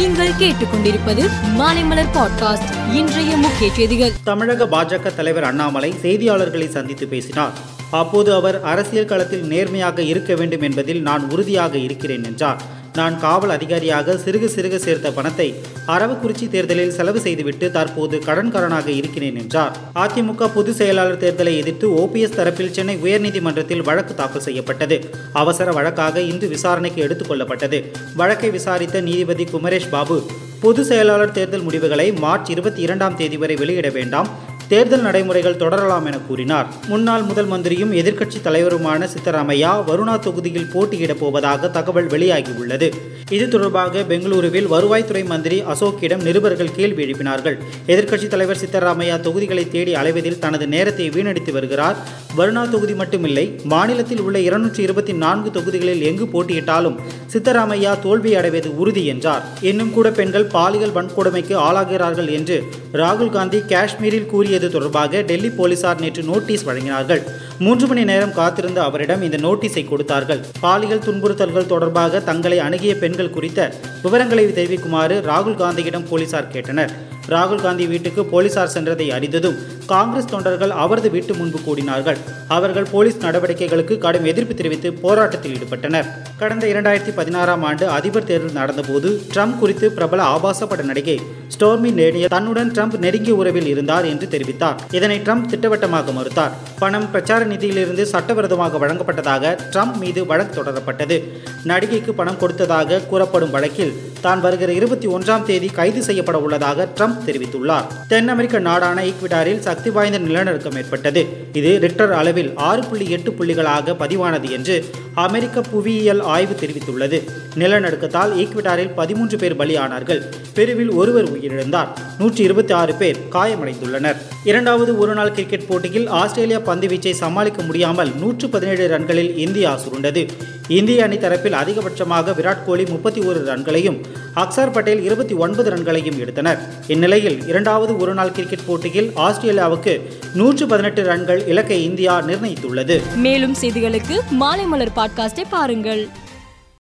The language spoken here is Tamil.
நீங்கள் கேட்டுக்கொண்டிருப்பது மாலைமலர் பாட்காஸ்ட் இன்றைய முக்கிய செய்திகள். தமிழக பாஜக தலைவர் அண்ணாமலை செய்தியாளர்களை சந்தித்து பேசினார். அப்போது அவர் அரசியல் களத்தில் நேர்மையாக இருக்க வேண்டும் என்பதில் நான் உறுதியாக இருக்கிறேன் என்றார். நான் காவல் அதிகாரியாக சிறுக சிறுக சேர்த்த பணத்தை அரவக்குறிச்சி தேர்தலில் செலவு செய்துவிட்டு தற்போது கடன்காரனாக இருக்கிறேன் என்றார். அதிமுக பொதுச் செயலாளர் தேர்தலை எதிர்த்து ஓபிஎஸ் தரப்பில் சென்னை உயர்நீதிமன்றத்தில் வழக்கு தாக்கல் செய்யப்பட்டது. அவசர வழக்காக இன்று விசாரணைக்கு எடுத்துக் கொள்ளப்பட்டது. வழக்கை விசாரித்த நீதிபதி குமரேஷ் பாபு பொதுச் செயலாளர் தேர்தல் முடிவுகளை மார்ச் இருபத்தி இரண்டாம் தேதி வரை வெளியிட வேண்டாம். தேர்தல் நடைமுறைகள் தொடரலாம் என கூறினார். முன்னாள் முதல் மந்திரியும் எதிர்க்கட்சி தலைவருமான சித்தராமையா வருணா தொகுதியில் போட்டியிடப் போவதாக தகவல் வெளியாகியுள்ளது. இது தொடர்பாக பெங்களூருவில் வருவாய்த்துறை மந்திரி அசோக்கிடம் நிருபர்கள் கேள்வி எழுப்பினார்கள். எதிர்க்கட்சித் தலைவர் சித்தராமையா தொகுதிகளை தேடி அலைவதில் தனது நேரத்தை வீணடித்து வருகிறார். வருணா தொகுதி மட்டுமில்லை மாநிலத்தில் உள்ள இருநூற்றி இருபத்தி நான்கு தொகுதிகளில் எங்கு போட்டியிட்டாலும் சித்தராமையா தோல்வி அடைவது உறுதி என்றார். இன்னும் கூட பெண்கள் பாலியல் வன்கொடுமைக்கு ஆளாகிறார்கள் என்று ராகுல் காந்தி காஷ்மீரில் கூறியது தொடர்பாக டெல்லி போலீசார் நேற்று நோட்டீஸ் வழங்கினார்கள். மூன்று மணி நேரம் காத்திருந்த அவரிடம் இந்த நோட்டீஸை கொடுத்தார்கள். பாலியல் துன்புறுத்தல்கள் தொடர்பாக தங்களை அணுகிய பெண்கள் குறித்த விவரங்களை தெரிவிக்குமாறு ராகுல் காந்தியிடம் போலீசார் கேட்டனர். ராகுல் காந்தி வீட்டுக்கு போலீசார் சென்றதை அறிந்ததும் காங்கிரஸ் தொண்டர்கள் அவரது வீட்டு முன்பு கூடினார்கள். அவர்கள் போலீஸ் நடவடிக்கைகளுக்கு கடும் எதிர்ப்பு தெரிவித்து போராட்டத்தில் ஈடுபட்டனர். கடந்த இரண்டாயிரத்தி பதினாறாம் ஆண்டு அதிபர் தேர்தல் நடந்தபோது ட்ரம்ப் குறித்து பிரபல ஆபாச பட நடிகை ஸ்டோர்மி நேடிய தன்னுடன் ட்ரம்ப் நெருங்கிய உறவில் இருந்தார் என்று தெரிவித்தார். இதனை ட்ரம்ப் திட்டவட்டமாக மறுத்தார். பணம் பிரச்சார நிதியிலிருந்து சட்டவிரோதமாக வழங்கப்பட்டதாக ட்ரம்ப் மீது வழக்கு தொடரப்பட்டது. நடிகைக்கு பணம் கொடுத்ததாக கூறப்படும் வழக்கில் தான் வருகிற இருபத்தி ஒன்றாம் தேதி கைது செய்யப்பட உள்ளதாக ட்ரம்ப் தெரிவித்துள்ளார். தென் அமெரிக்க நாடான ஈக்விடாரில் சக்தி வாய்ந்த நிலநடுக்கம் ஏற்பட்டது. இது ரிக்டர் அளவில் ஆறு புள்ளி எட்டு புள்ளிகளாக பதிவானது என்று அமெரிக்க புவியியல் ஆய்வு தெரிவித்துள்ளது. நிலநடுக்கத்தால் ஈக்விடாரில் பதிமூன்று பேர் பலியானார்கள். பெருவில் ஒருவர் உயிரிழந்தார். நூற்றி இருபத்தி ஆறு பேர் காயமடைந்துள்ளனர். இரண்டாவது ஒருநாள் கிரிக்கெட் போட்டியில் ஆஸ்திரேலியா பந்துவீச்சை சமாளிக்க முடியாமல் நூற்று பதினேழு ரன்களில் இந்தியா சுருண்டது. இந்திய அணி தரப்பில் அதிகபட்சமாக விராட் கோலி முப்பத்தி ஒரு ரன்களையும் அக்சர் பட்டேல் இருபத்தி ஒன்பது ரன்களையும் எடுத்தனர். இந்நிலையில் இரண்டாவது ஒருநாள் கிரிக்கெட் போட்டியில் ஆஸ்திரேலியாவுக்கு நூற்று பதினெட்டு ரன்கள் இலக்கை இந்தியா நிர்ணயித்துள்ளது. மேலும் செய்திகளுக்கு மாலைமலர் பாட்காஸ்டை பாருங்கள்.